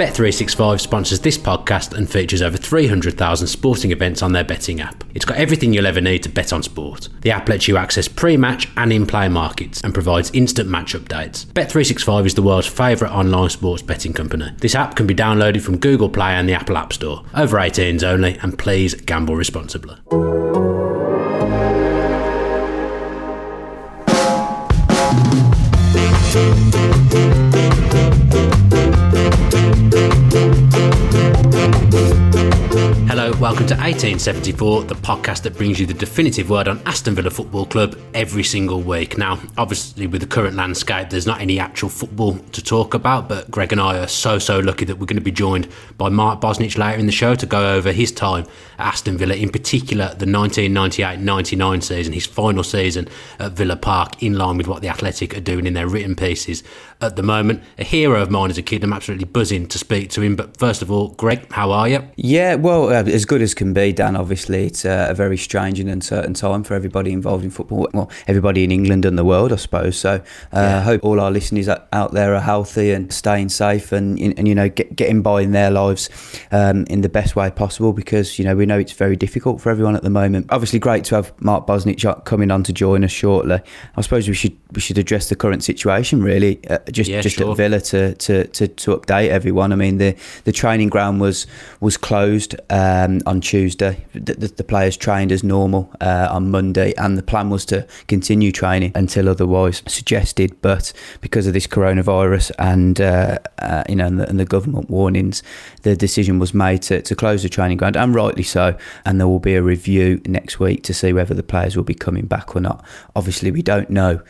Bet365 sponsors this podcast and features over 300,000 sporting events on their betting app. It's got everything you'll ever need to bet on sport. The app lets you access pre match and in play markets and provides instant match updates. Bet365 is the world's favourite online sports betting company. This app can be downloaded from Google Play and the Apple App Store. Over 18s only, and please gamble responsibly. Welcome to 1874, the podcast that brings you the definitive word on Aston Villa Football Club every single week. Now, obviously, with the current landscape, there's not any actual football to talk about, but Greg and I are so, so lucky that we're going to be joined by Mark Bosnich later in the show to go over his time at Aston Villa, in particular the 1998 99 season, his final season at Villa Park, in line with what the Athletic are doing in their written pieces at the moment. A hero of mine as a kid, I'm absolutely buzzing to speak to him. But first of all, Greg, how are you? Yeah, well, uh, as good as can be, Dan. Obviously, it's uh, a very strange and uncertain time for everybody involved in football. Well, everybody in England and the world, I suppose. So, uh, I hope all our listeners out there are healthy and staying safe, and and you know get, getting by in their lives um, in the best way possible. Because you know we know it's very difficult for everyone at the moment. Obviously, great to have Mark Bosnich coming on to join us shortly. I suppose we should we should address the current situation really, uh, just yeah, just sure. at Villa to, to, to, to update everyone. I mean the the training ground was was closed. Um, on Tuesday. The, the, the players trained as normal uh, on Monday, and the plan was to continue training until otherwise suggested. But because of this coronavirus and uh, uh, you know and the, and the, government warnings, the decision was made to, to close the training ground, and rightly so. And there will be a review next week to see whether the players will be coming back or not. Obviously, we don't know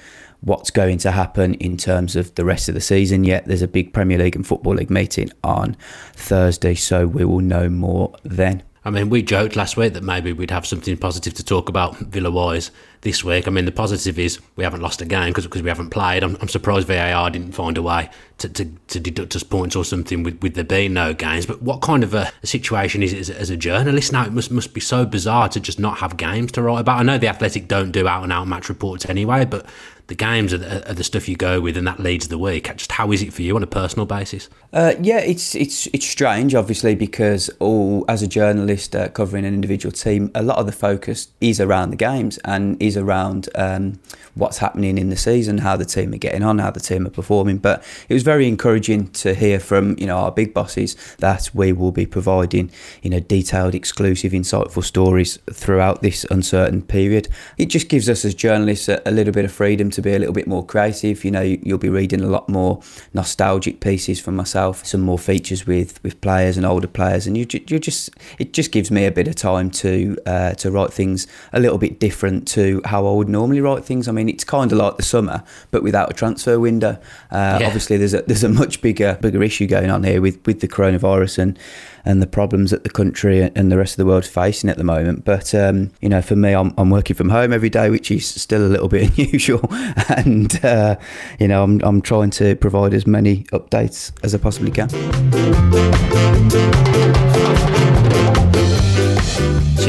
what's going to happen in terms of the rest of the season yet. There's a big Premier League and Football League meeting on Thursday, so we will know more then. I mean, we joked last week that maybe we'd have something positive to talk about Villa wise this week. I mean, the positive is we haven't lost a game because we haven't played. I'm, I'm, surprised VAR didn't find a way to, to, to, deduct us points or something with, with there being no games. But what kind of a, a situation is it as, as, a journalist now? It must must be so bizarre to just not have games to write about. I know the Athletic don't do out and out match reports anyway, but the games are the, are the, stuff you go with, and that leads the week. Just how is it for you on a personal basis? Uh, yeah, it's it's it's strange, obviously, because all as a journalist uh, covering an individual team, a lot of the focus is around the games and is around um, what's happening in the season, how the team are getting on, how the team are performing. But it was very encouraging to hear from you know our big bosses that we will be providing you know detailed, exclusive, insightful stories throughout this uncertain period. It just gives us as journalists a, a little bit of freedom to be a little bit more creative. You know, you'll be reading a lot more nostalgic pieces from myself, some more features with with players and older players, and you you just it just gives me a bit of time to uh, to write things a little bit different to how I would normally write things. I mean, it's kind of like the summer, but without a transfer window. Uh, yeah. Obviously, there's a there's a much bigger bigger issue going on here with with the coronavirus and and the problems that the country and the rest of the world facing at the moment. But um, you know, for me, I'm, I'm working from home every day, which is still a little bit unusual, and uh, you know, I'm I'm trying to provide as many updates as I possibly can.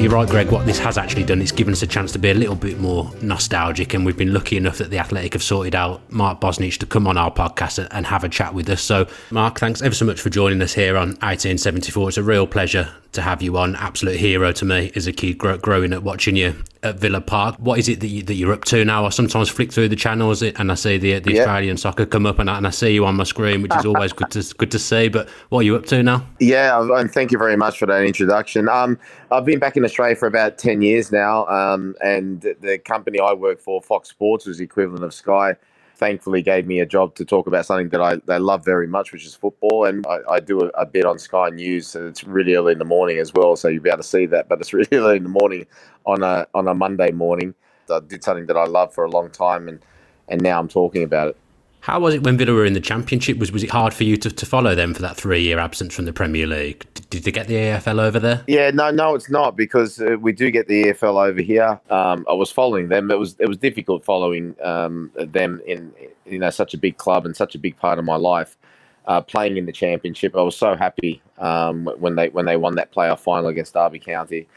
So you're right, Greg. What this has actually done is given us a chance to be a little bit more nostalgic, and we've been lucky enough that the Athletic have sorted out Mark Bosnich to come on our podcast and have a chat with us. So, Mark, thanks ever so much for joining us here on 1874. It's a real pleasure to have you on. Absolute hero to me as a kid growing up watching you at Villa Park. What is it that, you, that you're up to now? I sometimes flick through the channels and I see the, the yeah. Australian soccer come up and I, and I see you on my screen, which is always good to good to see. But what are you up to now? Yeah, and thank you very much for that introduction. Um, I've been back in Australia for about ten years now, um, and the company I work for, Fox Sports, was the equivalent of Sky thankfully gave me a job to talk about something that I they love very much, which is football. And I, I do a, a, bit on Sky News. So it's really early in the morning as well, so you'll be able to see that. But it's really early in the morning on a on a Monday morning. I did something that I love for a long time, and and now I'm talking about it. How was it when Villa were in the Championship? Was was it hard for you to, to follow them for that three year absence from the Premier League? Did, they get the EFL over there? Yeah, no, no, it's not because uh, we do get the EFL over here. Um, I was following them. It was it was difficult following um, them in you know such a big club and such a big part of my life. Uh, playing in the Championship, I was so happy um, when they when they won that playoff final against Derby County,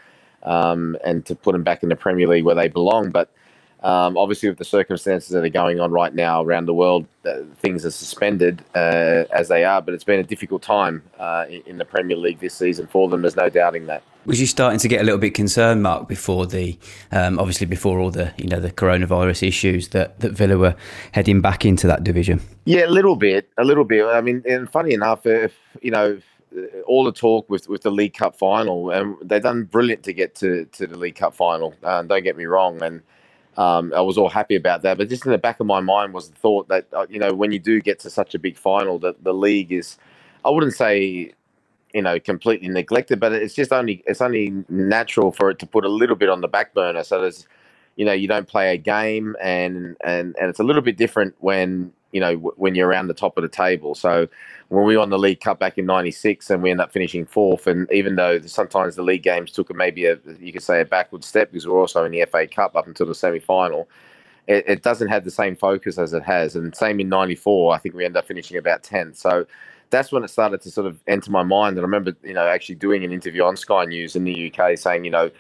um, and to put them back in the Premier League where they belong, but Um, obviously, with the circumstances that are going on right now around the world, uh, things are suspended uh, as they are. But it's been a difficult time uh, in, the Premier League this season for them. There's no doubting that. Was you starting to get a little bit concerned, Mark, before the um, obviously before all the you know the coronavirus issues that that Villa were heading back into that division? Yeah, a little bit, a little bit. I mean, and funny enough, if you know all the talk with, with the League Cup final, and they've done brilliant to get to, to the League Cup final. Uh, don't get me wrong, and um, I was all happy about that. But just in the back of my mind was the thought that uh, you know when you do get to such a big final, that the league is, I wouldn't say, you know, completely neglected, but it's just only it's only natural for it to put a little bit on the back burner. So there's, you know, you don't play a game, and and and it's a little bit different when you know, when you're around the top of the table. So when we won the League Cup back in '96 and we end up finishing fourth, and even though sometimes the league games took a, maybe a you could say a backward step because we're also in the FA Cup up until the semi final. It, it, doesn't have the same focus as it has, and same in '94. I think we end up finishing about 10th. So that's when it started to sort of enter my mind. And I remember, you know, actually doing an interview on Sky News in the UK saying, you know,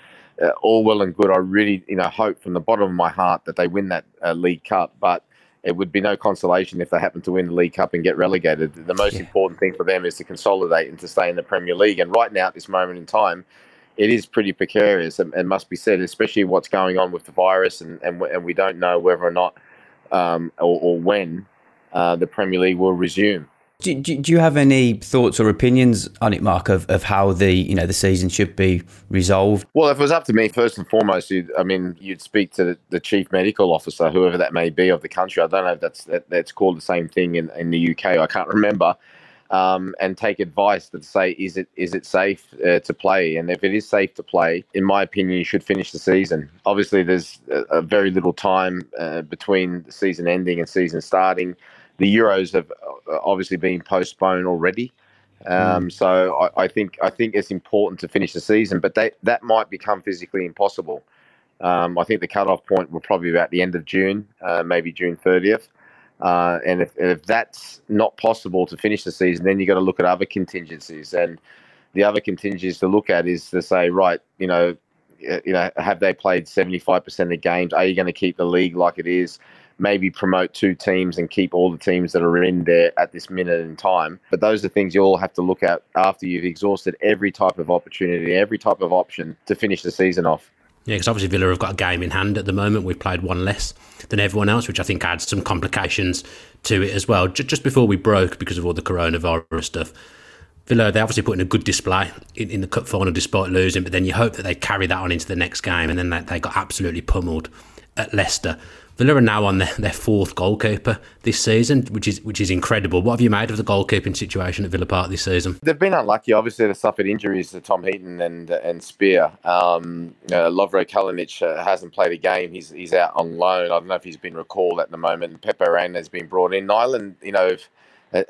uh, all well and good. I really, you know, hope from the bottom of my heart that they win that uh, League Cup, but it would be no consolation if they happen to win the League Cup and get relegated. The most yeah. important thing for them is to consolidate and to stay in the Premier League. And right now, at this moment in time, it is pretty precarious and, and must be said, especially what's going on with the virus, and, and, and we don't know whether or not um, or, or, when uh, the Premier League will resume. Do, do, you have any thoughts or opinions on it, Mark, of, of how the you know the season should be resolved? Well, if it was up to me, first and foremost, I mean, you'd speak to the, the, chief medical officer, whoever that may be of the country. I don't know if that's that, that's called the same thing in, in the UK. I can't remember. Um, and take advice to say is it is it safe uh, to play and if it is safe to play in my opinion you should finish the season obviously there's a, a very little time uh, between the season ending and season starting the Euros have uh, obviously been postponed already. Um, mm. So I, I, think I think it's important to finish the season, but they, that might become physically impossible. Um, I think the cutoff point will probably be about the end of June, uh, maybe June 30th. Uh, and if, if that's not possible to finish the season, then you've got to look at other contingencies. And the other contingencies to look at is to say, right, you know, you know, have they played 75% of the games? Are you going to keep the league like it is? Maybe promote two teams and keep all the teams that are in there at this minute in time. But those are things you all have to look at after you've exhausted every type of opportunity, every type of option to finish the season off. Yeah, because obviously Villa have got a game in hand at the moment. We've played one less than everyone else, which I think adds some complications to it as well. Just before we broke, because of all the coronavirus stuff, Villa, they obviously put in a good display in, in, the cup final despite losing, but then you hope that they carry that on into the next game, and then they, they got absolutely pummeled at Leicester. Villa are now on their, their fourth goalkeeper this season, which is which is incredible. What have you made of the goalkeeping situation at Villa Park this season? They've been unlucky. Obviously, they suffered injuries to Tom Heaton and and Steer. Um, uh, Lovro Kalinic uh, hasn't played a game. He's he's out on loan. I don't know if he's been recalled at the moment. Pepe Reina has been brought in. Nyland, you know.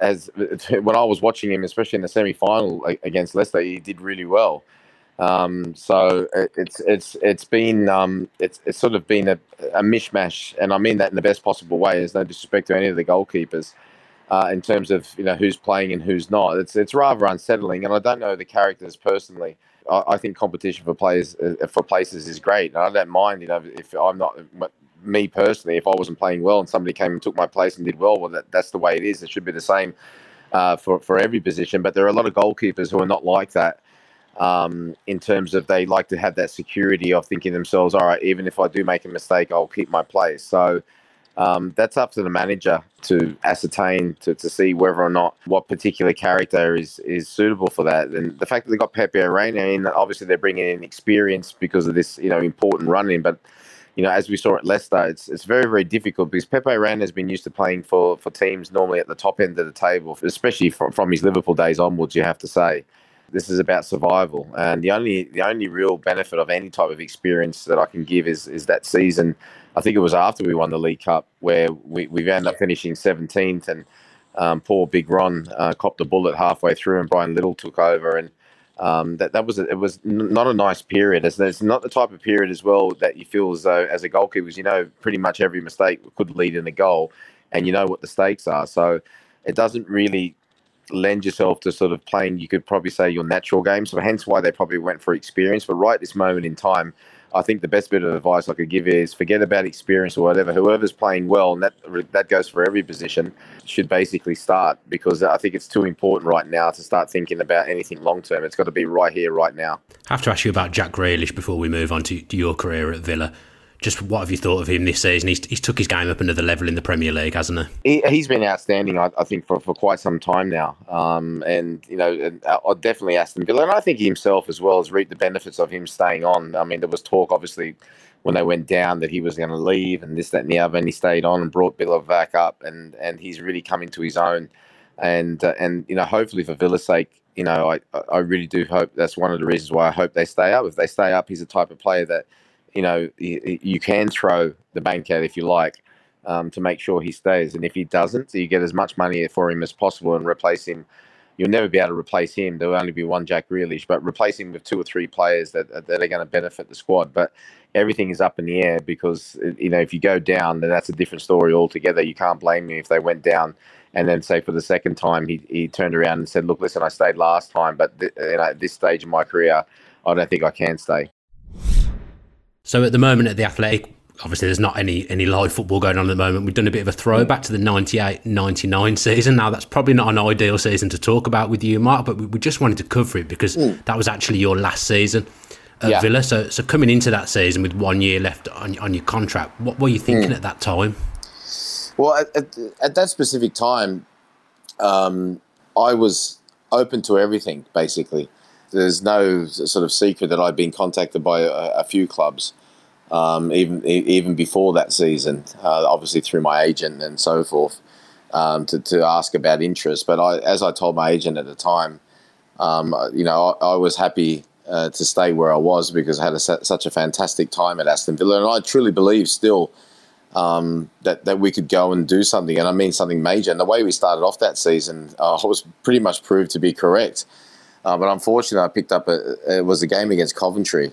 As when I was watching him, especially in the semi-final against Leicester, he did really well. Um, so it's it's it's been um, it's it's sort of been a, a mishmash, and I mean that in the best possible way. There's no disrespect to any of the goalkeepers uh, in terms of you know who's playing and who's not. It's it's rather unsettling, and I don't know the characters personally. I, I think competition for players uh, for places is great, and I don't mind. You know, if I'm not me personally, if I wasn't playing well and somebody came and took my place and did well, well, that, that's the way it is. It should be the same uh, for for every position. But there are a lot of goalkeepers who are not like that um, in terms of they like to have that security of thinking themselves, all right, even if I do make a mistake, I'll keep my place. So um, that's up to the manager to ascertain to, to see whether or not what particular character is is suitable for that. And the fact that they got Pepe Reina in, obviously they're bringing in experience because of this, you know, important running. But you know, as we saw at Leicester, it's it's very very difficult because Pepe Reina has been used to playing for for teams normally at the top end of the table, especially from from his Liverpool days onwards. You have to say. This is about survival, and the only the only real benefit of any type of experience that I can give is is that season. I think it was after we won the League Cup where we we ended up finishing 17th, and um, poor Big Ron uh, copped a bullet halfway through, and Brian Little took over, and um, that that was a, it was not a nice period. It's, it's not the type of period as well that you feel as though as a goalkeeper, you know pretty much every mistake could lead in a goal, and you know what the stakes are. So it doesn't really lend yourself to sort of playing, you could probably say, your natural game. So hence why they probably went for experience. But right this moment in time, I think the best bit of advice I could give is forget about experience or whatever. Whoever's playing well, and that that goes for every position, should basically start because I think it's too important right now to start thinking about anything long term. It's got to be right here, right now. I have to ask you about Jack Grealish before we move on to, to your career at Villa just what have you thought of him this season? He's, he's took his game up another level in the Premier League, hasn't he? he has been outstanding, I, I, think, for, for quite some time now. Um, and, you know, uh, definitely Aston Villa. And I think himself as well has reaped the benefits of him staying on. I mean, there was talk, obviously, when they went down that he was going to leave and this, that, and the other. And he stayed on and brought back up. And, and he's really come into his own. And, uh, and you know, hopefully for Villa's sake, you know, I, I really do hope that's one of the reasons why I hope they stay up. If they stay up, he's the type of player that – you know, you, can throw the bank out if you like um, to make sure he stays. And if he doesn't, you get as much money for him as possible and replace him. You'll never be able to replace him. There will only be one Jack Grealish, but replace him with two or three players that that are going to benefit the squad. But everything is up in the air because you know if you go down, then that's a different story altogether. You can't blame me if they went down and then say for the second time he, he turned around and said, "Look, listen, I stayed last time, but th- you know, at this stage of my career, I don't think I can stay." So at the moment at the Athletic, obviously there's not any any live football going on at the moment. We've done a bit of a throwback to the 98-99 season. Now that's probably not an ideal season to talk about with you, Mark, but we, we just wanted to cover it because mm. that was actually your last season at yeah. Villa. So so coming into that season with one year left on, on your contract, what were you thinking mm. at that time? Well, at, at, at that specific time, um, I was open to everything basically there's no sort of secret that I've been contacted by a, a few clubs, um, even even before that season, uh, obviously through my agent and so forth, um, to, to ask about interest. But I, as I told my agent at the time, um, you know, I, I was happy uh, to stay where I was because I had a, such a fantastic time at Aston Villa, and I truly believe still. Um, that that we could go and do something, and I mean something major. And the way we started off that season, uh, was pretty much proved to be correct. Uh, but unfortunately, I picked up a, it was a game against Coventry,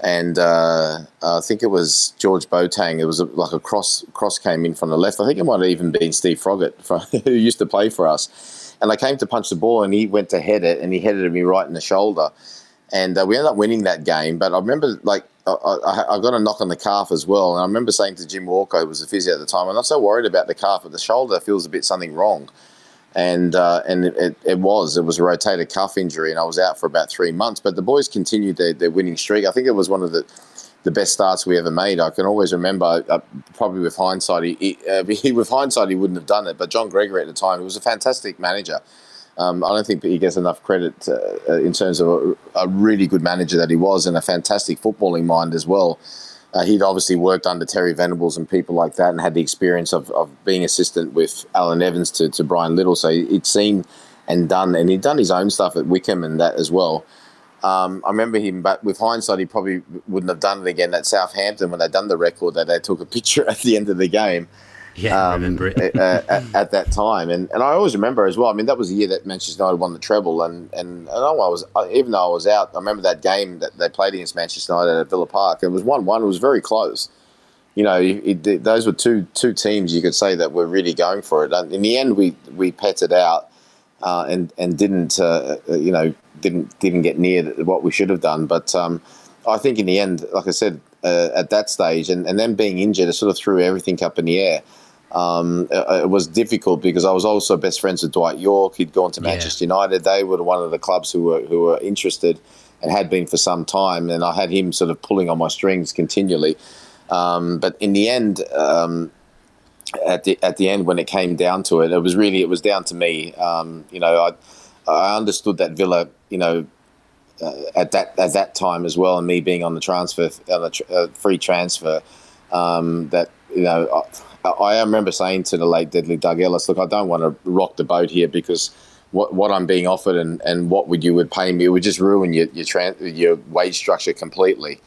and uh, I think it was George Boateng. It was a, like a cross cross came in from the left. I think it might have even been Steve Froggatt, from, who used to play for us. And I came to punch the ball, and he went to head it, and he headed me right in the shoulder. And uh, we ended up winning that game. But I remember, like, I, I, I, got a knock on the calf as well. And I remember saying to Jim Walker, who was a physio at the time, I'm not so worried about the calf, but the shoulder feels a bit something wrong and uh, and it, it, was it was a rotator cuff injury, and I was out for about three months. But the boys continued their, their winning streak. I think it was one of the the best starts we ever made. I can always remember, uh, probably with hindsight, he, uh, with hindsight he wouldn't have done it. But John Gregory at the time, he was a fantastic manager. Um, I don't think he gets enough credit uh, in terms of a, a, really good manager that he was, and a fantastic footballing mind as well. Uh, he'd obviously worked under Terry Venables and people like that and had the experience of, of being assistant with Allan Evans to, to Brian Little. So he'd seen and done, and he'd done his own stuff at Wycombe and that as well. Um, I remember him, but with hindsight, he probably wouldn't have done it again at Southampton when they'd done the record that they took a picture at the end of the game. Yeah, um, I remember it. at, at, at, that time, and and I always remember as well. I mean, that was the year that Manchester United won the treble, and and, and I was even though I was out, I remember that game that they played against Manchester United at Villa Park. It was one one. It was very close. You know, it, it, those were two two teams you could say that were really going for it. And in the end, we we petted out uh, and and didn't uh, you know didn't didn't get near what we should have done. But um, I think in the end, like I said, uh, at that stage, and, and then being injured, it sort of threw everything up in the air um, it, it, was difficult because I was also best friends with Dwight Yorke. He'd gone to Manchester yeah. United. They were one of the clubs who were who were interested and had been for some time. And I had him sort of pulling on my strings continually. Um, but in the end, um, at the at the end, when it came down to it, it was really it was down to me. Um, you know, I I understood that Villa, you know, uh, at that at that time as well, and me being on the transfer on the tr- uh, free transfer, um, that you know. I, I remember saying to the late deadly Doug Ellis, "Look, I don't want to rock the boat here because what what I'm being offered and, and what would you would pay me it would just ruin your your, your wage structure completely."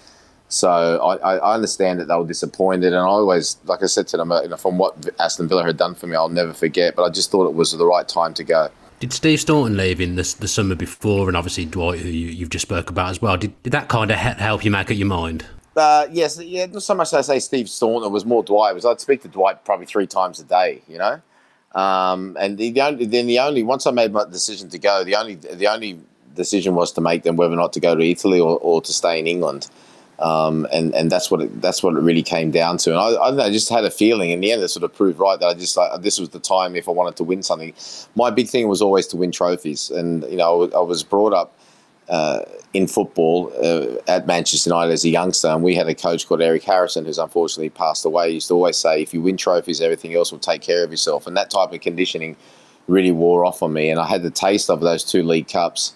So I, I understand that they were disappointed, and I always, like I said to them, uh, you know, from what Aston Villa had done for me, I'll never forget. But I just thought it was the right time to go. Did Steve Staunton leave in the, the summer before, and obviously Dwight, who you, have just spoke about as well? Did, did that kind of help you make up your mind? Uh, yes, yeah, not so much I say Steve Staunton, it was more Dwight. Was I'd speak to Dwight probably three times a day, you know. Um, and the, the, only, then the only once I made my decision to go, the only the only decision was to make them whether or not to go to Italy or, or to stay in England. Um, and and that's what it, that's what it really came down to. And I, I, know, I just had a feeling in the end it sort of proved right that I just like this was the time if I wanted to win something. My big thing was always to win trophies, and you know I was brought up uh, in football uh, at Manchester United as a youngster, and we had a coach called Eric Harrison, who's unfortunately passed away. He used to always say, "If you win trophies, everything else will take care of yourself." And that type of conditioning really wore off on me, and I had the taste of those two league cups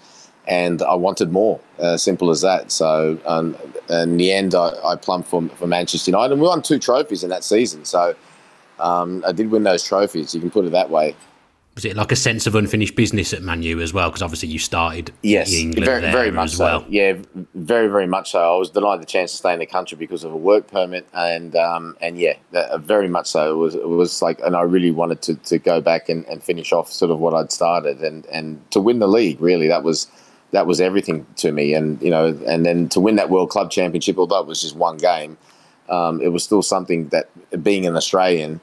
and I wanted more. Uh, simple as that. So, um, in the end, I, I plumbed for, for Manchester United, and we won two trophies in that season. So, um, I did win those trophies. You can put it that way. Was it like a sense of unfinished business at Manu as well? Because obviously you started yes, in England very, very much as well. So. Yeah, very, very much so. I was denied the chance to stay in the country because of a work permit, and um, and yeah, uh, very much so. It was it was like, and I really wanted to, to go back and, and finish off sort of what I'd started, and and to win the league. Really, that was that was everything to me. And you know, and then to win that World Club Championship, although it was just one game, um, it was still something that, being an Australian,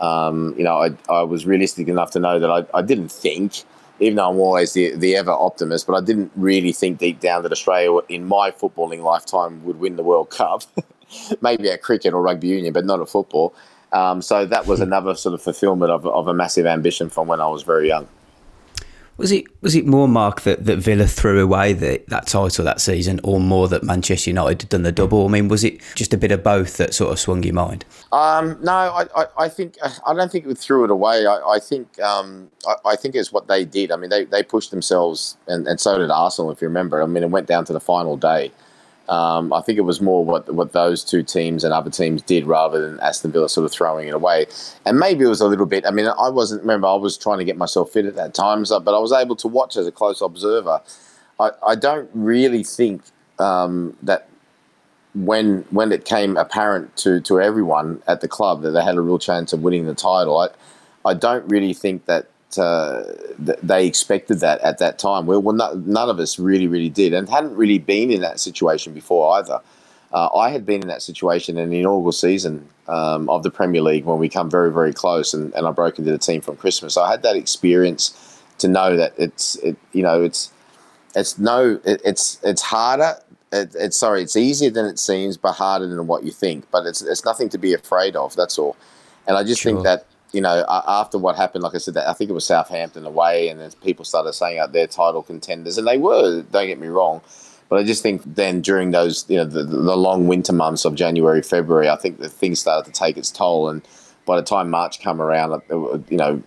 um, you know, I, I, was realistic enough to know that I, I, didn't think, even though I'm always the, the ever optimist, but I didn't really think deep down that Australia, in my footballing lifetime, would win the World Cup. Maybe at cricket or rugby union, but not at football. Um, so that was another sort of fulfillment of, of a massive ambition from when I was very young. Was it was it more Mark that, that Villa threw away the, that title that season, or more that Manchester United had done the double? I mean, was it just a bit of both that sort of swung your mind? Um, no, I, I, I, think I don't think we threw it away. I, I think um, I, think it's what they did. I mean, they, they pushed themselves, and, and so did Arsenal, if you remember. I mean, it went down to the final day. Um, I think it was more what what those two teams and other teams did rather than Aston Villa sort of throwing it away. And maybe it was a little bit. I mean, I wasn't. Remember, I was trying to get myself fit at that time, so, but I was able to watch as a close observer. I, I don't really think um, that when when it came apparent to to everyone at the club that they had a real chance of winning the title. I I don't really think that uh, they expected that at that time. Well, well none of us really, really did, and hadn't really been in that situation before either. Uh, I had been in that situation in the inaugural season um, of the Premier League when we come very, very close, and, and I broke into the team from Christmas. I had that experience to know that it's, it, you know, it's, it's no, it, it's, it's harder. It, it's sorry, it's easier than it seems, but harder than what you think. But it's, it's nothing to be afraid of. That's all. And I just sure. think that you know, after what happened, like I said, I think it was Southampton away, and then people started saying out their title contenders, and they were. Don't get me wrong, but I just think then during those, you know, the, the long winter months of January, February, I think the things started to take its toll, and by the time March come around, you know,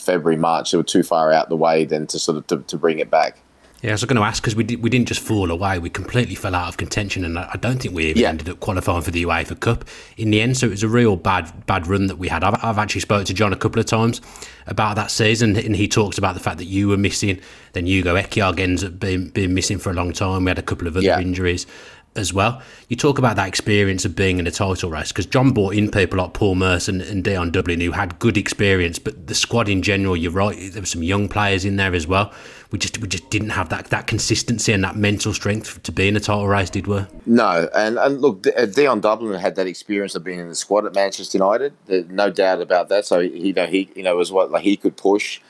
February, March, they were too far out the way then to sort of to, to bring it back. Yeah, I was going to ask because we, did, we didn't just fall away, we completely fell out of contention, and I, don't think we even yeah. ended up qualifying for the UEFA Cup in the end. So it was a real bad bad run that we had. I've, I've actually spoken to John a couple of times about that season, and he talks about the fact that you were missing. Then Ugo Ehiogu ends up being, being missing for a long time. We had a couple of other yeah. injuries as well. You talk about that experience of being in a title race because John brought in people like Paul Merson and, and Dion Dublin who had good experience, but the squad in general, you're right, there were some young players in there as well. We just we just didn't have that that consistency and that mental strength to be in a title race, did we? No, and and look, uh, Dion Dublin had that experience of being in the squad at Manchester United. There's no doubt about that. So he you know he you know was what like he could push,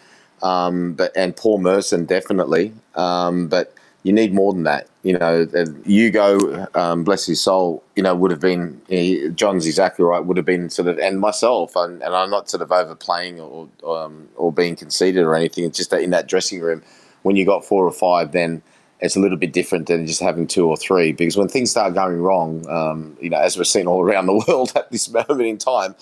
um, but and Paul Merson definitely, um, but you need more than that. You know, Ugo, um, bless his soul, you know, would have been, he, John's exactly right, would have been sort of, and myself, and, and I'm not sort of overplaying or, um, or being conceited or anything. It's just that in that dressing room, when you got four or five, then it's a little bit different than just having two or three. Because when things start going wrong, um, you know, as we're seeing all around the world at this moment in time,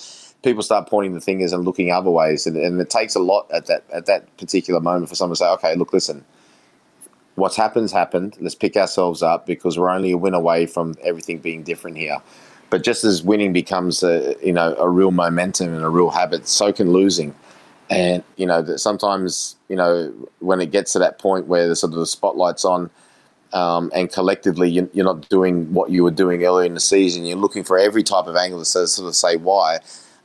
people start pointing the fingers and looking other ways, and, and it takes a lot at that at that particular moment for someone to say, okay, look, listen what's happened's happened. Let's pick ourselves up because we're only a win away from everything being different here. But just as winning becomes a you know a real momentum and a real habit, so can losing. And you know that sometimes you know when it gets to that point where the sort of the spotlight's on, um, and collectively you're, you're not doing what you were doing earlier in the season. You're looking for every type of angle to sort of say why.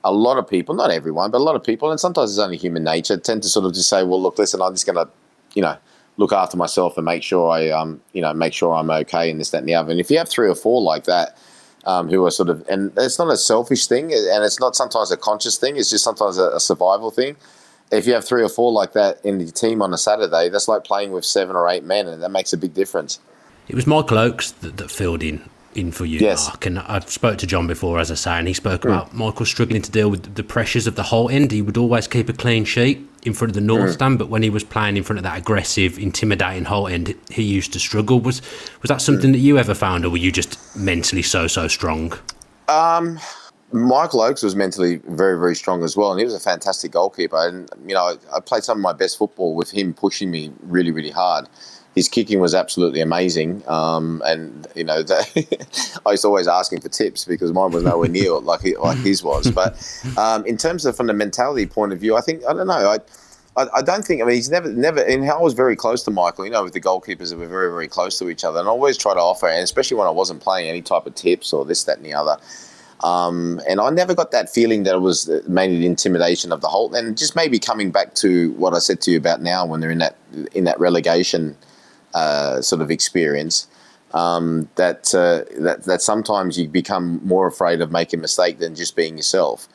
A lot of people, not everyone, but a lot of people, and sometimes it's only human nature, tend to sort of just say, "Well, look, listen, I'm just going to, you know." look after myself and make sure I, um, you know, make sure I'm okay and this, that, and the other. And if you have three or four like that, um, who are sort of, and it's not a selfish thing, and it's not sometimes a conscious thing. It's just sometimes a, a survival thing. If you have three or four like that in the team on a Saturday, that's like playing with seven or eight men, and that makes a big difference. It was Michael Oakes that, that filled in in for you, yes. Mark. And I've spoke to John before, as I say, and he spoke mm. about Michael struggling to deal with the pressures of the Holte End. He would always keep a clean sheet in front of the North mm. stand, but when he was playing in front of that aggressive, intimidating Holte End, he used to struggle. Was was that something mm. that you ever found, or were you just mentally so so strong? Um. Michael Oakes was mentally very, very strong as well, and he was a fantastic goalkeeper. And you know, I played some of my best football with him pushing me really, really hard his kicking was absolutely amazing. Um, and you know, I was always asking for tips because mine was nowhere near like like his was. But um, in terms of from the mentality point of view, I think I don't know. I, I, I don't think. I mean, he's never never. And I was very close to Michael. You know, with the goalkeepers, we were very very close to each other, and I always try to offer, and especially when I wasn't playing, any type of tips or this, that, and the other. Um, and I never got that feeling that it was mainly the intimidation of the whole, and just maybe coming back to what I said to you about now when they're in that in that relegation uh, sort of experience. Um, that uh, that that sometimes you become more afraid of making a mistake than just being yourself.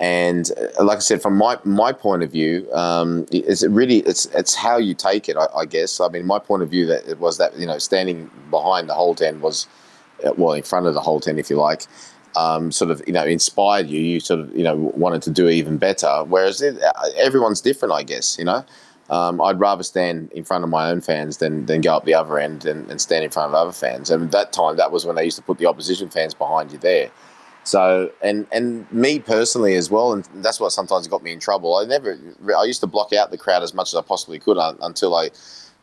And uh, like I said, from my my point of view, um, is it really it's it's how you take it. I, I, guess. I mean, my point of view that it was that you know standing behind the Holte End was well in front of the Holte End, if you like. Um, sort of you know inspired you. You sort of you know wanted to do even better. Whereas it, everyone's different, I guess. You know. Um, I'd rather stand in front of my own fans than, than go up the other end and, and stand in front of other fans. And at that time, that was when they used to put the opposition fans behind you there. So, and and me personally as well, and that's what sometimes got me in trouble. I never, I used to block out the crowd as much as I possibly could until I,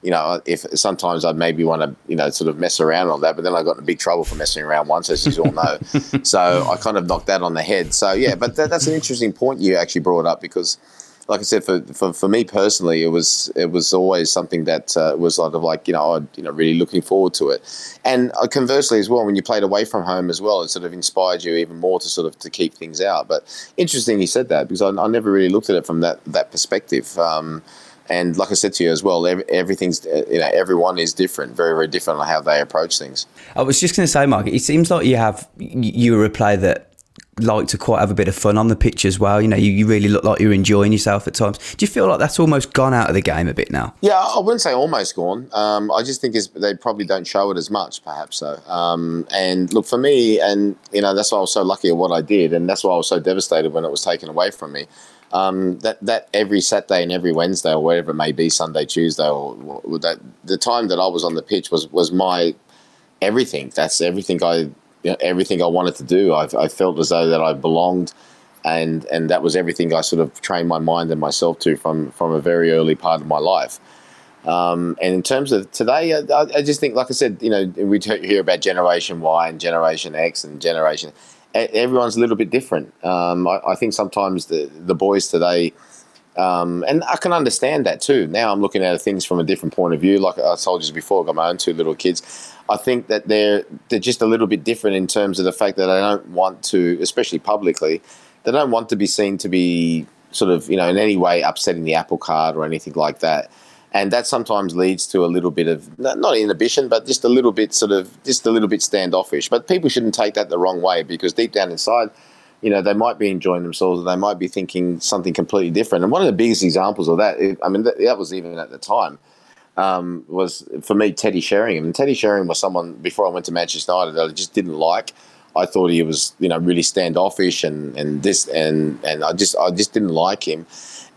you know, if sometimes I'd maybe want to, you know, sort of mess around on that, but then I got in big trouble for messing around once, as you all know. so I kind of knocked that on the head. So yeah, but that, that's an interesting point you actually brought up because like I said, for, for, for me personally, it was it was always something that uh, was sort of like you know I you know really looking forward to it, and uh, conversely as well, when you played away from home as well, it sort of inspired you even more to sort of to keep things out. But interesting, you said that because I, I never really looked at it from that that perspective. Um, and like I said to you as well, every, everything's you know everyone is different, very very different on how they approach things. I was just going to say, Mark, it seems like you have you were a player that like to quite have a bit of fun on the pitch as well. You know, you, you really look like you're enjoying yourself at times. Do you feel like that's almost gone out of the game a bit now? Yeah, I wouldn't say almost gone. Um, I just think they probably don't show it as much, perhaps so. Um, and look, for me, and you know, that's why I was so lucky at what I did, and that's why I was so devastated when it was taken away from me. Um, that that every Saturday and every Wednesday or whatever it may be, Sunday, Tuesday, or, or that the time that I was on the pitch was was my everything. That's everything I you know, everything I wanted to do. I, I felt as though that I belonged, and and that was everything I sort of trained my mind and myself to from from a very early part of my life. Um, and in terms of today, I, I, just think, like I said, you know, we hear about Generation Y and Generation X and Generation. Everyone's a little bit different. Um, I, I, think sometimes the the boys today, um, and I can understand that too. Now I'm looking at things from a different point of view. Like I told you before, I've got my own two little kids. I think that they're they're just a little bit different in terms of the fact that they don't want to, especially publicly, they don't want to be seen to be sort of you know in any way upsetting the apple cart or anything like that. And that sometimes leads to a little bit of not inhibition, but just a little bit sort of just a little bit standoffish. But people shouldn't take that the wrong way because deep down inside, you know, they might be enjoying themselves or they might be thinking something completely different. And one of the biggest examples of that, I mean, that, that was even at the time um, was for me Teddy Sheringham. And Teddy Sheringham was someone before I went to Manchester United that I just didn't like. I thought he was, you know, really standoffish and, and this and and I just I just didn't like him.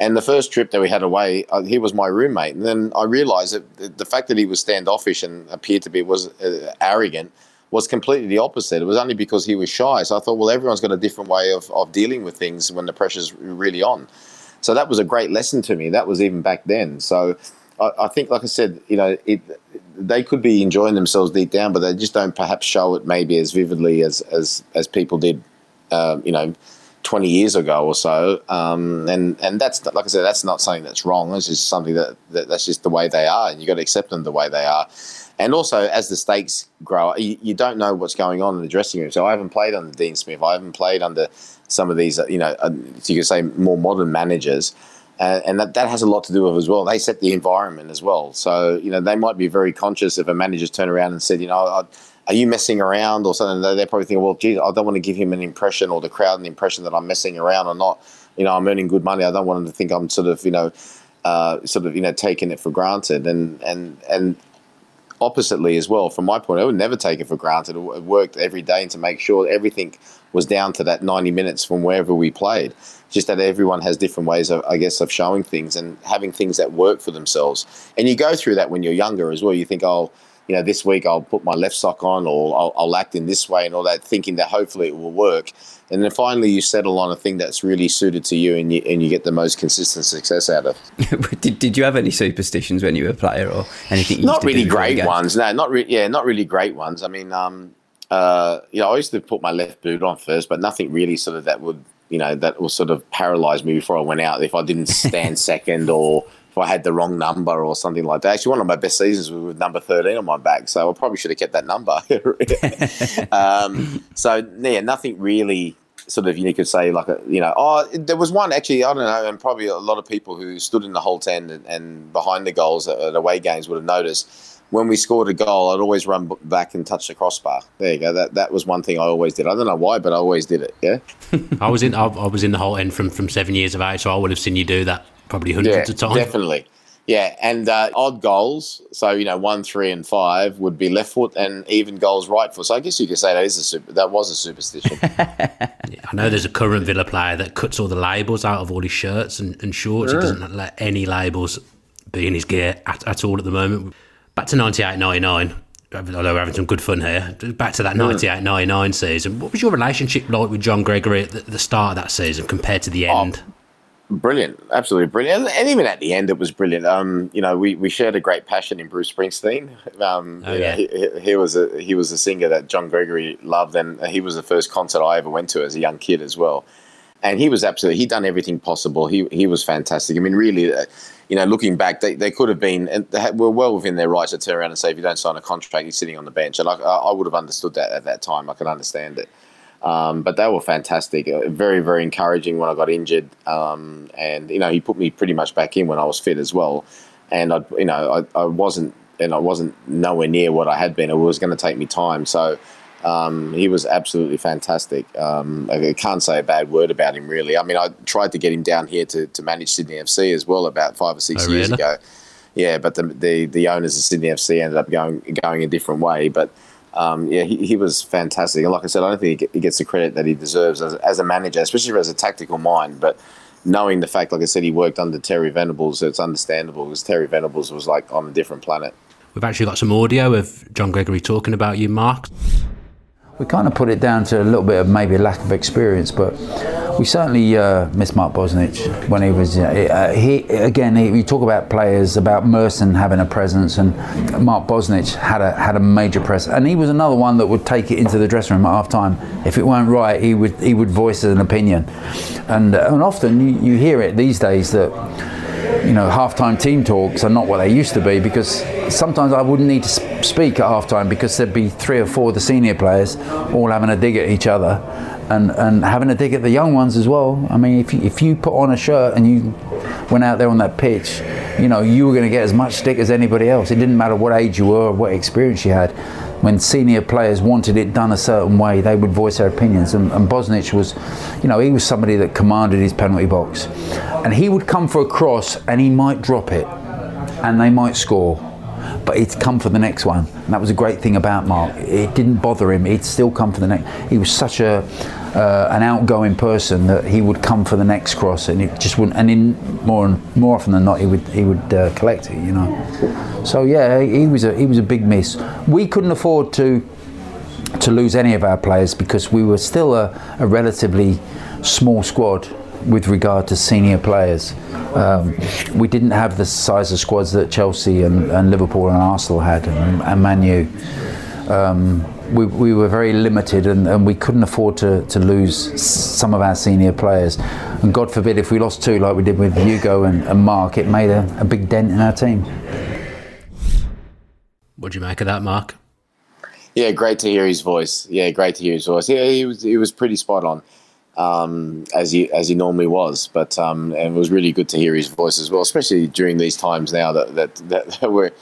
And the first trip that we had away, uh, he was my roommate. And then I realised that the fact that he was standoffish and appeared to be was uh, arrogant was completely the opposite. It was only because he was shy. So I thought, well, everyone's got a different way of, of dealing with things when the pressure's really on. So that was a great lesson to me. That was even back then. So I, I, think, like I said, you know, it, they could be enjoying themselves deep down, but they just don't perhaps show it maybe as vividly as as, as people did, uh, you know, twenty years ago or so. Um, and and that's like I said, that's not something that's wrong. It's just something that, that that's just the way they are, and you got to accept them the way they are. And also, as the stakes grow, you, you, don't know what's going on in the dressing room. So I haven't played under Dean Smith. I haven't played under some of these, uh, you know, uh, you could say more modern managers. Uh, and that, that has a lot to do with as well. They set the environment as well. So, you know, they might be very conscious if a manager's turned around and said, you know, are you messing around or something? They're probably thinking, well, geez, I don't want to give him an impression or the crowd an impression that I'm messing around or not. You know, I'm earning good money. I don't want them to think I'm sort of, you know, uh, sort of, you know, taking it for granted. And, and, and oppositely as well. From my point, I would never take it for granted. I worked every day to make sure everything was down to that 90 minutes from wherever we played. Just that everyone has different ways, of, I guess, of showing things and having things that work for themselves. And you go through that when you're younger as well. You think, oh, you know, this week I'll put my left sock on or I'll, I'll, act in this way and all that, thinking that hopefully it will work. And then finally you settle on a thing that's really suited to you and you, and you get the most consistent success out of. did, did you have any superstitions when you were a player or anything? not really great ones. No, not really. Yeah, not really great ones. I mean, um, uh, you know, I used to put my left boot on first, but nothing really sort of that would, you know, that will sort of paralyze me before I went out. If I didn't stand second or if I had the wrong number or something like that. Actually, one of my best seasons was with number 13 on my back, so I probably should have kept that number. um, so, yeah, nothing really sort of you could say like a, you know oh there was one actually I don't know and probably a lot of people who stood in the Holte End and, and behind the goals at, at away games would have noticed when we scored a goal, I'd always run back and touch the crossbar. There you go. That that was one thing I always did. I don't know why, but I always did it. Yeah. I was in. I, I, was in the Holte End from from seven years of age, so I would have seen you do that probably hundreds yeah, of times. Definitely. Yeah, and uh, odd goals. So you know, one, three, and five would be left foot, and even goals right foot. So I guess you could say that is a super. That was a superstition. yeah, I know there's a current Villa player that cuts all the labels out of all his shirts and, and shorts. He doesn't let any labels be in his gear at, at all at the moment back to 98 99 although we're having some good fun here, back to that 98 99 season, what was your relationship like with John Gregory at the, the start of that season compared to the oh, end? Oh, brilliant, absolutely brilliant. And even at the end, it was brilliant. Um, you know, we, we shared a great passion in Bruce Springsteen. Um, oh, yeah. he, he, was a, he was a singer that John Gregory loved, and he was the first concert I ever went to as a young kid as well. And he was absolutely, he'd done everything possible. He, he was fantastic. I mean, really, uh, you know, looking back, they, they could have been, and they were well within their rights to turn around and say, if you don't sign a contract, you're sitting on the bench. And I, I would have understood that at that time. I can understand it. Um, but they were fantastic. Uh, very, very encouraging when I got injured. Um, and, you know, he put me pretty much back in when I was fit as well. And, I, you know, I, I wasn't, and I wasn't nowhere near what I had been. It was going to take me time. So, um, he was absolutely fantastic. Um, I can't say a bad word about him, really. I mean, I tried to get him down here to, to manage Sydney FC as well about five or six oh, years really? ago. Yeah, but the, the, the owners of Sydney FC ended up going going a different way. But um, yeah, he, he was fantastic. And like I said, I don't think he gets the credit that he deserves as, as a manager, especially as a tactical mind. But knowing the fact, like I said, he worked under Terry Venables, so it's understandable because Terry Venables was like on a different planet. We've actually got some audio of John Gregory talking about you, Mark we kind of put it down to a little bit of maybe lack of experience, but we certainly uh, miss Mark Bosnich when he was. Uh, he again, he, we talk about players, about Merson having a presence, and Mark Bosnich had a had a major presence, and he was another one that would take it into the dressing room at half time. If it weren't right, he would he would voice an opinion, and uh, and often you, you hear it these days that you know, halftime team talks are not what they used to be because sometimes I wouldn't need to speak at halftime because there'd be three or four of the senior players all having a dig at each other and, and having a dig at the young ones as well. I mean, if you, if you put on a shirt and you went out there on that pitch, you know, you were going to get as much stick as anybody else. It didn't matter what age you were or what experience you had when senior players wanted it done a certain way, they would voice their opinions. And, and Bosnich was, you know, he was somebody that commanded his penalty box. And he would come for a cross and he might drop it and they might score. But he'd come for the next one. And that was a great thing about Mark. It didn't bother him. He'd still come for the next. He was such a uh, an outgoing person that he would come for the next cross, and it just wouldn't. And in more and more often than not, he would he would uh, collect it. You know. So yeah, he was a he was a big miss. We couldn't afford to to lose any of our players because we were still a, a relatively small squad with regard to senior players. Um, we didn't have the size of squads that Chelsea and, and Liverpool and Arsenal had, and, and Man U. Um, we, we were very limited and, and we couldn't afford to, to lose some of our senior players. And God forbid if we lost two like we did with Ugo and, and Mark, it made a, a big dent in our team. What do you make of that, Mark? Yeah, great to hear his voice. Yeah, great to hear his voice. Yeah, he was he was pretty spot on, um, as he as he normally was. But um, and it was really good to hear his voice as well, especially during these times now that that that, that we're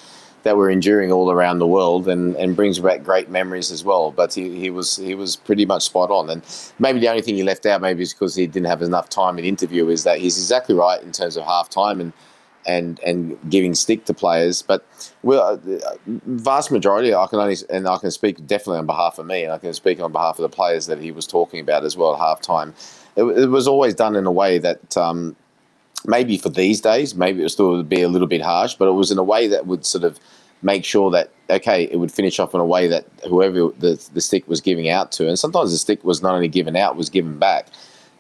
that we're enduring all around the world and, and brings back great memories as well. But he, he was he was pretty much spot on. And maybe the only thing he left out, maybe is because he didn't have enough time in interview, is that he's exactly right in terms of half time. And and and giving stick to players. But well, uh, vast majority, I can only and I can speak definitely on behalf of me, and I can speak on behalf of the players that he was talking about as well at halftime. It, it was always done in a way that. Um, maybe for these days, maybe it would still be a little bit harsh, but it was in a way that would sort of make sure that okay, it would finish off in a way that whoever the, the stick was giving out to, and sometimes the stick was not only given out, was given back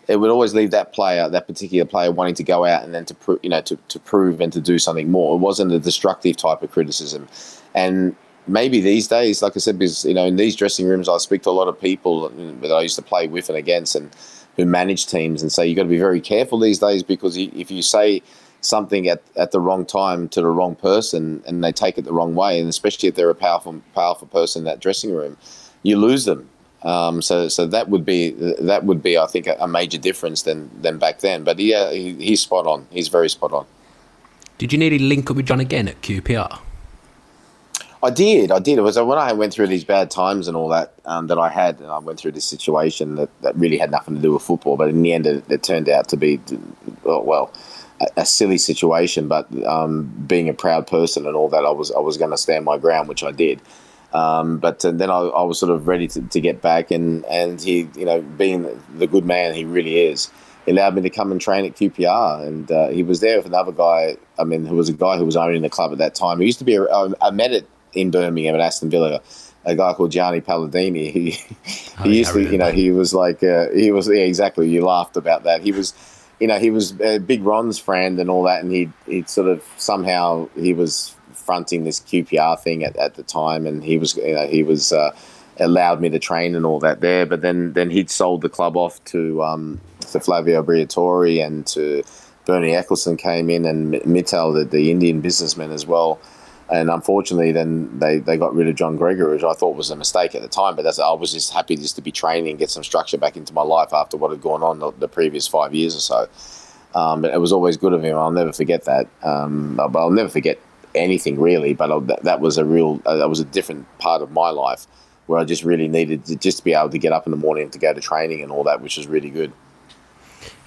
it would always leave that player, that particular player, wanting to go out and then to pro- you know to, to prove and to do something more. It wasn't a destructive type of criticism, and maybe these days, like I said, because you know in these dressing rooms, I speak to a lot of people that I used to play with and against, and who manage teams, and say you've got to be very careful these days because if you say something at, at the wrong time to the wrong person and they take it the wrong way, and especially if they're a powerful powerful person in that dressing room, you lose them um, so, so that would be that would be, I think, a, major difference than than back then. But yeah, he, he's spot on. He's very spot on. Did you need nearly link up with John again at QPR? I did. I did. It was when I went through these bad times and all that um, that I had, and I went through this situation that, that really had nothing to do with football. But in the end, it, it turned out to be well, a, a silly situation. But um, being a proud person and all that, I was I was going to stand my ground, which I did. Um, but uh, then I, I, was sort of ready to, to, get back, and, and he, you know, being the good man he really is, he allowed me to come and train at QPR. And uh, he was there with another guy, I mean, who was a guy who was owning the club at that time. He used to be, a, I met it in Birmingham at Aston Villa, a guy called Gianni Paladini. He, he oh, used to, you know, he was like, uh, he was, yeah, exactly, you laughed about that. He was, you know, he was a big Ron's friend and all that, and he he sort of somehow he was fronting this QPR thing at, at the time, and he was you know, he was uh, allowed me to train and all that there. But then then he'd sold the club off to um, to Flavio Briatore and to Bernie Ecclestone came in and Mittal, the, the Indian businessman as well. And unfortunately, then they, they got rid of John Gregory, which I thought was a mistake at the time. But that's, I was just happy just to be training, and get some structure back into my life after what had gone on the, the previous five years or so. Um, but it was always good of him. I'll never forget that. Um, but I'll never forget anything really, but that, that was a real uh, that was a different part of my life where I just really needed to just be able to get up in the morning to go to training and all that, which was really good.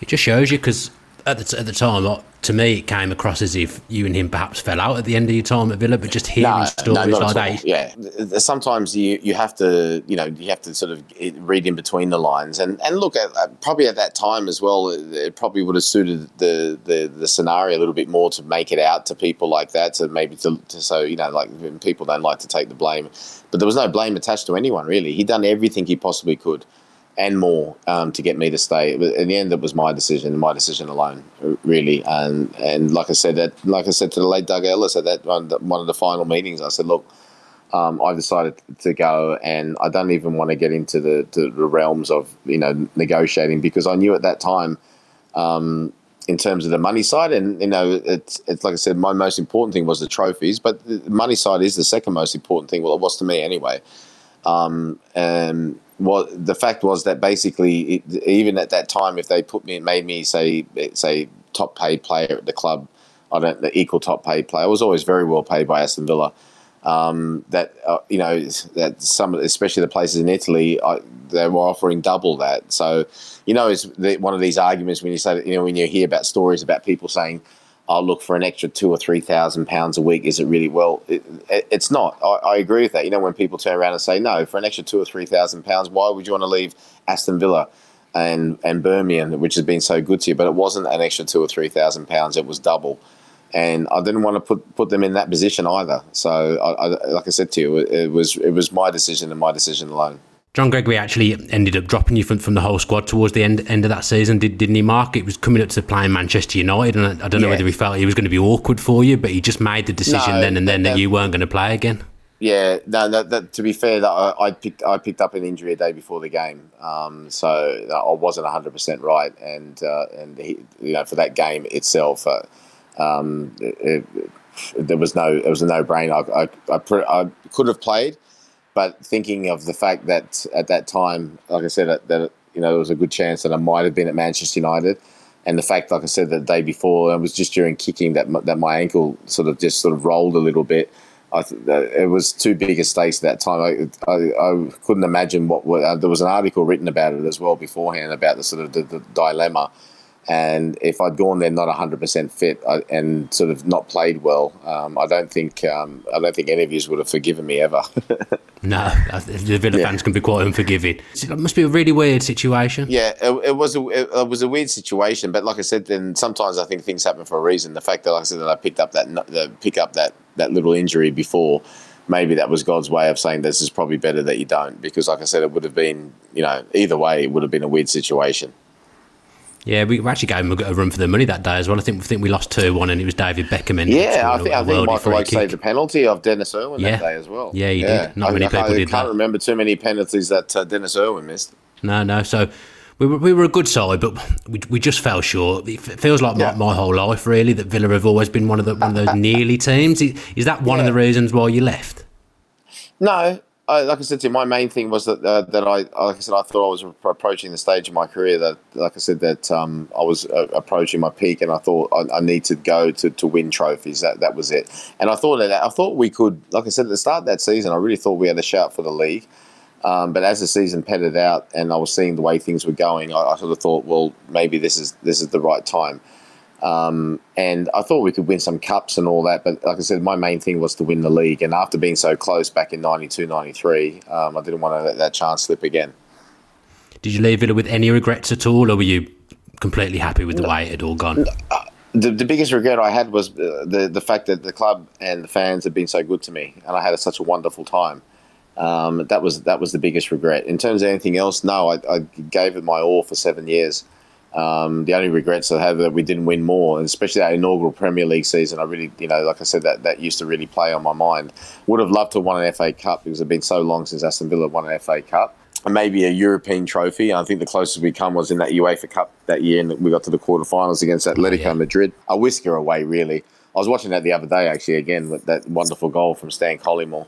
It just shows you because at the, at the time, to me, it came across as if you and him perhaps fell out at the end of your time at Villa, but just hearing no, stories no, like that. Yeah, sometimes you, you have to, you know, you have to sort of eh, read in between the lines. And, and look, at, probably at that time as well, it probably would have suited the, the, the scenario a little bit more to make it out to people like that, to maybe to, to so, you know, like people don't like to take the blame. But there was no blame attached to anyone, really. He'd done everything he possibly could and more um, to get me to stay. In the end, it was my decision, my decision alone, really. And and like I said, that like I said to the late Doug Ellis at that one, one of the final meetings, I said, look. Um, I decided to go, and I don't even want to get into the, the realms of you know negotiating because I knew at that time, um, in terms of the money side, and you know, it's it's like I said, my most important thing was the trophies, but the money side is the second most important thing. Well, it was to me anyway. Um, and well, the fact was that basically, it, even at that time, if they put me, made me say, say top paid player at the club, I don't the equal top paid player. I was always very well paid by Aston Villa. Um, that uh, you know that some, especially the places in Italy, I, they were offering double that. So, you know, it's the, one of these arguments when you say, you know, when you hear about stories about people saying I'll look for an extra two or three thousand pounds a week. Is it really well? It, it, it's not. I, I, agree with that. You know, when people turn around and say no for an extra two or three thousand pounds, why would you want to leave Aston Villa and and Birmingham, which has been so good to you? But it wasn't an extra two or three thousand pounds. It was double, and I didn't want to put put them in that position either. So, I, I, like I said to you, it, it was it was my decision and my decision alone. John Gregory actually ended up dropping you from, from the whole squad towards the end end of that season, did, didn't he, Mark? It was coming up to playing Manchester United, and I, I don't know yeah. whether he felt he was going to be awkward for you, but he just made the decision no, then and then that, that you weren't going to play again. Yeah, no, that, that, to be fair, that I, I, picked I picked up an injury a day before the game, um, so I wasn't hundred percent right, and uh, and he, you know for that game itself, uh, um, it, it, there was no it was a no brainer. I, I, I, I could have played, but thinking of the fact that at that time, like I said, that, that you know there was a good chance that I might have been at Manchester United, and the fact, like I said, the day before, it was just during kicking that that my ankle sort of just sort of rolled a little bit. I th- it was too big a stakes at that time. I, I, I couldn't imagine what, what uh, there was an article written about it as well beforehand about the sort of the, the dilemma And if I'd gone there not 100% fit and sort of not played well, um, I don't think um, I don't think any of you would have forgiven me ever. no, the Villa yeah. fans can be quite unforgiving. It must be a really weird situation. Yeah, it, it was a it, it, was a weird situation, but like I said, then sometimes I think things happen for a reason. The fact that, like I said, that I picked up that the pick up that that little injury before maybe that was God's way of saying this is probably better that you don't, because like I said, it would have been, you know, either way, it would have been a weird situation. Yeah, we actually gave him a run for the money that day as well. I think I think we lost two one, and it was David Beckham. In yeah, I think, I think Michael Oakes saved the penalty of Dennis Irwin yeah. that day as well. Yeah, he yeah. did. Not I, many people I, did. I can't that. remember too many penalties that uh, Dennis Irwin missed. No, no. So we were, we were a good side, but we, we just fell short. It feels like yeah. my, my, whole life really that Villa have always been one of the one of those nearly teams. Is that one yeah. of the reasons why you left? No, I, like I said to you, my main thing was that uh, that I, like I said, I thought I was approaching the stage of my career that, like I said, that um, I was uh, approaching my peak, and I thought I, I, need to go to, to win trophies. That that was it. And I thought that I thought we could, like I said at the start of that season, I really thought we had a shout for the league. Um, but as the season petted out, and I was seeing the way things were going, I, I sort of thought, well, maybe this is this is the right time. Um, and I thought we could win some cups and all that. But like I said, my main thing was to win the league. And after being so close back in 92, 93, um, I didn't want to let that chance slip again. Did you leave Villa with any regrets at all, or were you completely happy with the way it had all gone? Uh, the, the biggest regret I had was uh, the the fact that the club and the fans had been so good to me, and I had such a wonderful time. Um, that was that was the biggest regret. In terms of anything else, no, I, I gave it my all for seven years. Um, the only regrets I have that we didn't win more, and especially that inaugural Premier League season. I really, you know, like I said, that, that used to really play on my mind. Would have loved to have won an FA Cup because it's been so long since Aston Villa won an FA Cup. And maybe a European trophy. I think the closest we come was in that UEFA Cup that year, and we got to the quarterfinals against Atletico yeah. Madrid. A whisker away, really. I was watching that the other day, actually, again, with that wonderful goal from Stan Collymore.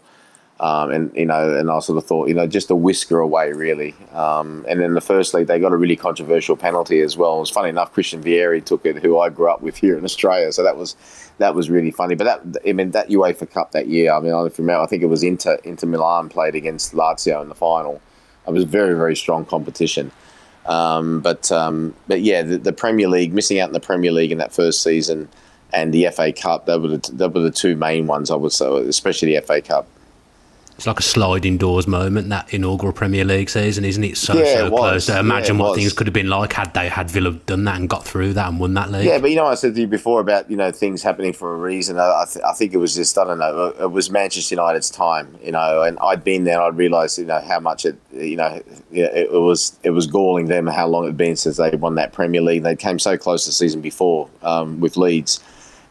Um, and you know, and I sort of thought, you know, just a whisker away, really. Um, and then the first league, they got a really controversial penalty as well. It was funny enough, Christian Vieri took it, who I grew up with here in Australia, so that was that was really funny. But that, I mean, that UEFA Cup that year, I mean, I don't remember, I think it was Inter Inter Milan played against Lazio in the final. It was a very very strong competition. Um, but um, but yeah, the, the, Premier League, missing out in the Premier League in that first season, and the FA Cup, they were the, were the two main ones, I would say, especially the FA Cup it's like a sliding doors moment that inaugural Premier League season, isn't it? So yeah, so close. To imagine yeah, what was. things could have been like had they had Villa done that and got through that and won that league. Yeah, but you know, I said to you before about you know things happening for a reason. I, th- I think it was just I don't know. It was Manchester United's time, you know, and I'd been there. and I'd realised you know how much it you know it, was it was galling them how long it'd been since they won that Premier League. They came so close the season before um, with Leeds,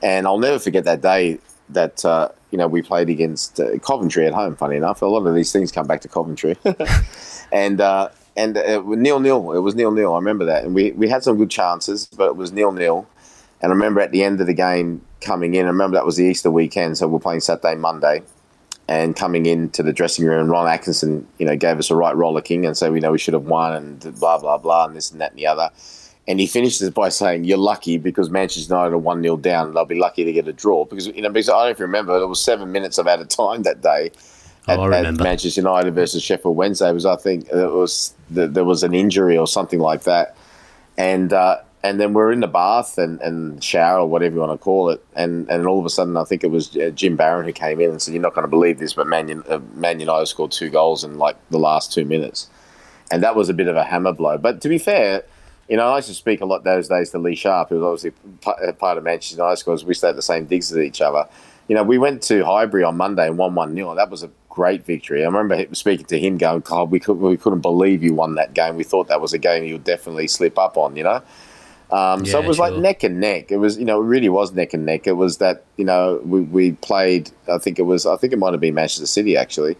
and I'll never forget that day that. Uh, you know, we played against uh, Coventry at home. Funny enough, a lot of these things come back to Coventry, and uh, and uh, nil nil. It was nil nil. I remember that, and we, we had some good chances, but it was nil nil. And I remember at the end of the game coming in. I remember that was the Easter weekend, so we're playing Saturday, Monday, and coming into the dressing room. Ron Atkinson, you know, gave us a right rollicking and said, we know we should have won, and blah blah blah, and this and that and the other. And he finishes by saying, "You're lucky because Manchester United are one 0 down. And they'll be lucky to get a draw because you know because I don't know if you remember, it was seven minutes of added time that day. Oh, at, I remember. Manchester United versus Sheffield Wednesday was I think it was there was an injury or something like that, and uh, and then we're in the bath and, and shower or whatever you want to call it, and and all of a sudden I think it was uh, Jim Barron who came in and said, "You're not going to believe this, but Man, uh, Man United scored two goals in like the last two minutes," and that was a bit of a hammer blow. But to be fair you know, I used to speak a lot those days to Lee Sharpe, who was obviously part of Manchester United because we stayed at the same digs as each other. You know, we went to Highbury on Monday and won 1 0. That was a great victory. I remember speaking to him going, God, we, could, we couldn't believe you won that game. We thought that was a game you would definitely slip up on, you know? Um, yeah, so it was sure. like neck and neck. It was, you know, it really was neck and neck. It was that, you know, we, we played, I think it was, I think it might have been Manchester City actually,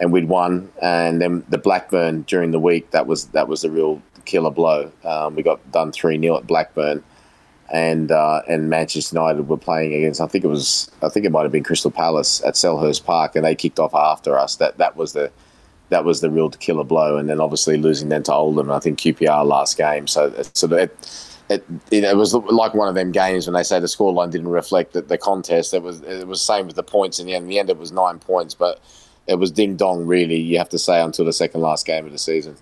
and we'd won. And then the Blackburn during the week, that was, that was the real killer blow. Um, we got done 3 0 at Blackburn. And uh, and Manchester United were playing against I think it was I think it might have been Crystal Palace at Selhurst Park and they kicked off after us. That that was the that was the real killer blow. And then obviously losing then to Oldham I think QPR last game. So so it, it, it, was like one of them games when they say the scoreline didn't reflect the, the contest. It was it was same with the points in the end. In the end, it was nine points, but it was ding dong really. You have to say until the second last game of the season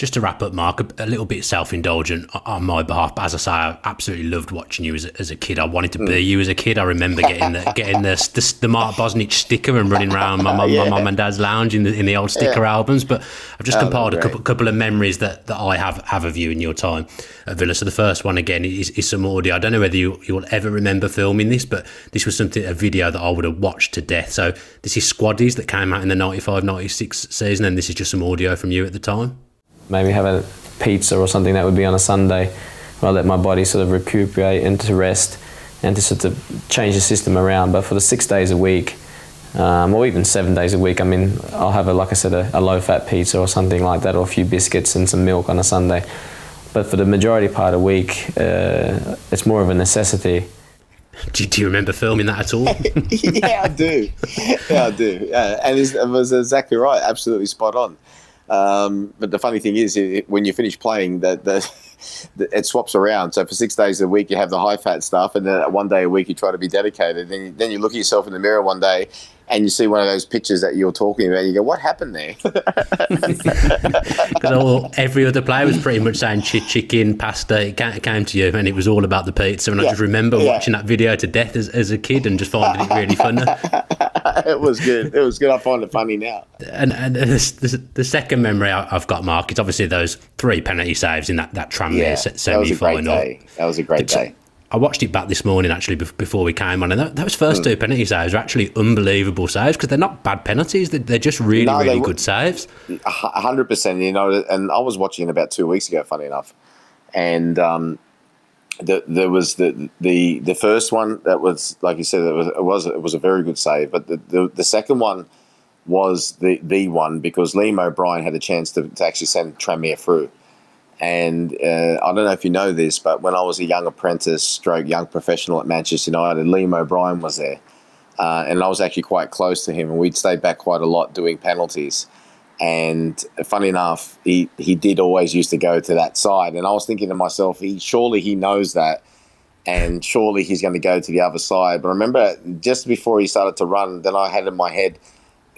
Just to wrap up, Mark, a, a little bit self indulgent on my behalf, but as I say, I absolutely loved watching you as a, as a kid. I wanted to be mm. you as a kid. I remember getting the, getting the, the, the Mark Bosnich sticker and running around my mum yeah. my and dad's lounge in the, in the old sticker yeah. albums. But I've just oh, compiled a couple, couple of memories that, that I have, have of you in your time at Villa. So the first one, again, is, is some audio. I don't know whether you, you'll ever remember filming this, but this was something, a video that I would have watched to death. So this is Squaddies that came out in the 95 96 season, and this is just some audio from you at the time. Maybe have a pizza or something that would be on a Sunday where I let my body sort of recuperate and to rest and to sort of change the system around. But for the six days a week, um, or even seven days a week, I mean, I'll have, a, like I said, a, a low fat pizza or something like that, or a few biscuits and some milk on a Sunday. But for the majority part of the week, uh, it's more of a necessity. Do, do, you remember filming that at all? yeah, I do. Yeah, I do. Yeah, and it was exactly right. Absolutely spot on. Um, but the funny thing is, it, when you finish playing, that it swaps around. So for six days a week, you have the high fat stuff, and then one day a week you try to be dedicated. Then you, then you look at yourself in the mirror one day, and you see one of those pictures that you're talking about, you go, "What happened there?" Because every other player was pretty much saying ch- chicken, pasta. It came to you, and it was all about the pizza. And yeah. I just remember yeah. watching that video to death as, as a kid, and just finding it really funny. it was good. It was good. I find it funny now. And, and the, the, second memory I've got, Mark, is obviously those three penalty saves in that that Tranmere yeah, semi final. That was a great day. I watched it back this morning actually before we came on, and that, those first two penalty saves are actually unbelievable saves because they're not bad penalties; they're, they're just really, no, really good saves. hundred percent, you know. And I was watching about two weeks ago, funny enough, and um, the, there was the the the first one that was like you said, it was it was, it was a very good save, but the, the, the second one was the the one because Liam O'Brien had a chance to, to actually send Tranmere through and uh, I don't know if you know this, but when I was a young apprentice, stroke young professional at Manchester United, Liam O'Brien was there. Uh, and I was actually quite close to him, and we'd stay back quite a lot doing penalties. And funny enough, he, he did always used to go to that side. And I was thinking to myself, he surely he knows that, and surely he's going to go to the other side. But I remember just before he started to run, then I had in my head,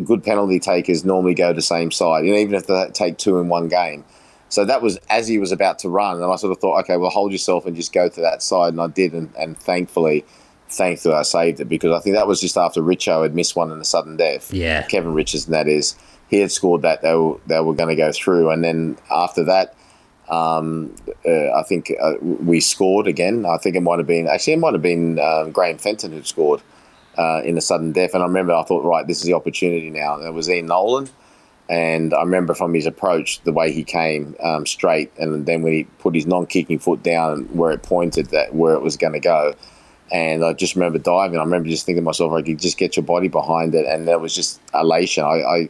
good penalty takers normally go to same side, you know, even if they take two in one game. So that was as he was about to run, and I sort of thought, okay, well, hold yourself and just go to that side, and I did, and, and thankfully, thankfully, I saved it because I think that was just after Richo had missed one in the sudden death. Yeah, Kevin Richardson, that is, he had scored that they were they were going to go through, and then after that. Um, uh, I think uh, we scored again. I think it might have been actually it might have been um, Graham Fenton who scored uh, in the sudden death. And I remember I thought, right, this is the opportunity now. And it was Ian Nolan, and I remember from his approach, the way he came um, straight, and then when he put his non-kicking foot down where it pointed, that where it was going to go. And I just remember diving. I remember just thinking to myself, I could just get your body behind it, and that was just elation. I, I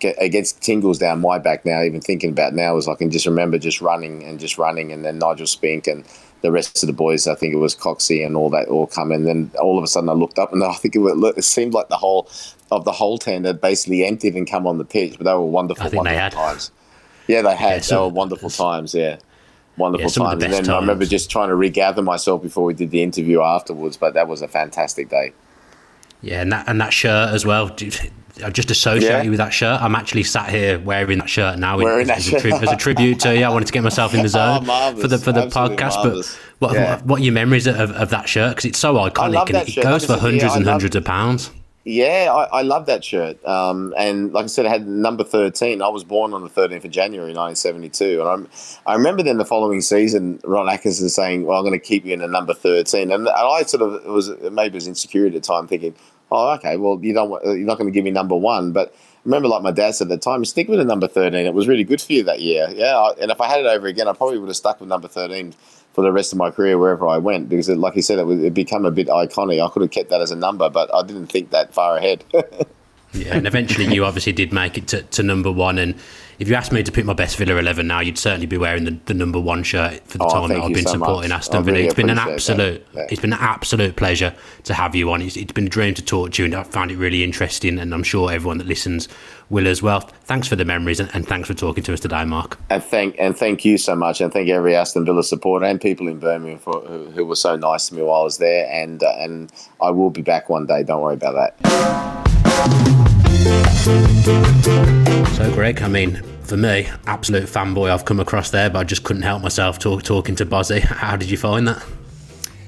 get, it gets tingles down my back now. Even thinking about now, is I can just remember just running and just running, and then Nigel Spink and the rest of the boys. I think it was Coxie and all that all come, then all of a sudden I looked up, and I think it, was, it seemed like the whole of the whole team had basically emptied and come on the pitch, but they were wonderful, wonderful times. Yeah, they had. Yeah, so, they were wonderful times. Yeah, wonderful yeah, times. And then times. I remember just trying to regather myself before we did the interview afterwards. But that was a fantastic day. Yeah, and that and that shirt as well. I just associate yeah. you with that shirt. I'm actually sat here wearing that shirt now as, as, a, tri- as, a, tribute to you. I wanted to get myself in the oh, zone oh, for the for the Absolutely podcast. Marvelous. But what, yeah. what, what are your memories of, of that shirt? Because it's so iconic and it shirt. goes for hundreds and hundreds of pounds. Yeah, I, I love that shirt. Um, and like I said, I had number 13. I was born on the 13th of January 1972. And I'm, I remember then the following season, Ron Atkinson saying, Well, I'm going to keep you in the number 13. And, I sort of was maybe was insecure at the time, thinking, Oh, okay, well, you don't, you're not going to give me number one. But remember, like my dad said at the time, stick with the number 13. It was really good for you that year. Yeah. And if I had it over again, I probably would have stuck with number 13 for the rest of my career wherever I went because, it, like you said, it would become a bit iconic. I could have kept that as a number, but I didn't think that far ahead. yeah, and eventually you obviously did make it to, to number one. And if you asked me to pick my best Villa eleven now, you'd certainly be wearing the, the number one shirt for the oh, time that I've been so supporting much. Aston Villa. Really it's been an absolute, yeah. it's been an absolute pleasure to have you on. It's, it's been a dream to talk to you, and I found it really interesting. And I'm sure everyone that listens will as well. Thanks for the memories, and, and thanks for talking to us today, Mark. And thank and thank you so much, and thank every Aston Villa supporter and people in Birmingham for, who, who were so nice to me while I was there. And uh, and I will be back one day. Don't worry about that. So, Greg, I mean, for me, absolute fanboy I've come across there, but I just couldn't help myself talk, talking to Bozzy. How did you find that?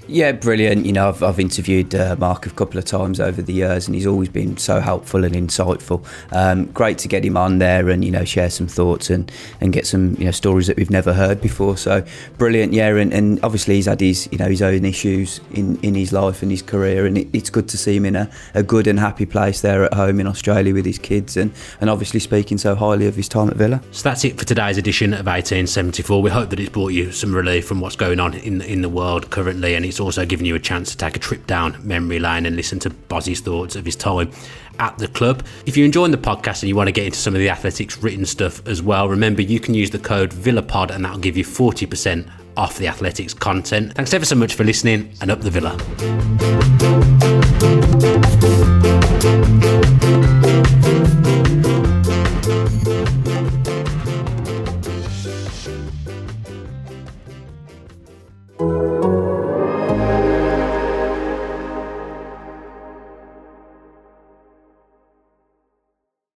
Yeah, brilliant. You know, I've, I've interviewed uh, Mark a couple of times over the years, and he's always been so helpful and insightful. Um, great to get him on there and you know share some thoughts and, and get some you know stories that we've never heard before. So brilliant, yeah. And, and obviously he's had his you know his own issues in, in his life and his career, and it, it's good to see him in a, a good and happy place there at home in Australia with his kids, and and obviously speaking so highly of his time at Villa. So that's it for today's edition of 1874. We hope that it's brought you some relief from what's going on in in the world currently, and it's also given you a chance to take a trip down memory lane and listen to Bozzy's thoughts of his time at the club. If you're enjoying the podcast and you want to get into some of the Athletic's written stuff as well, remember you can use the code VillaPod and that'll give you 40% off the Athletic's content. Thanks ever so much for listening and up the Villa.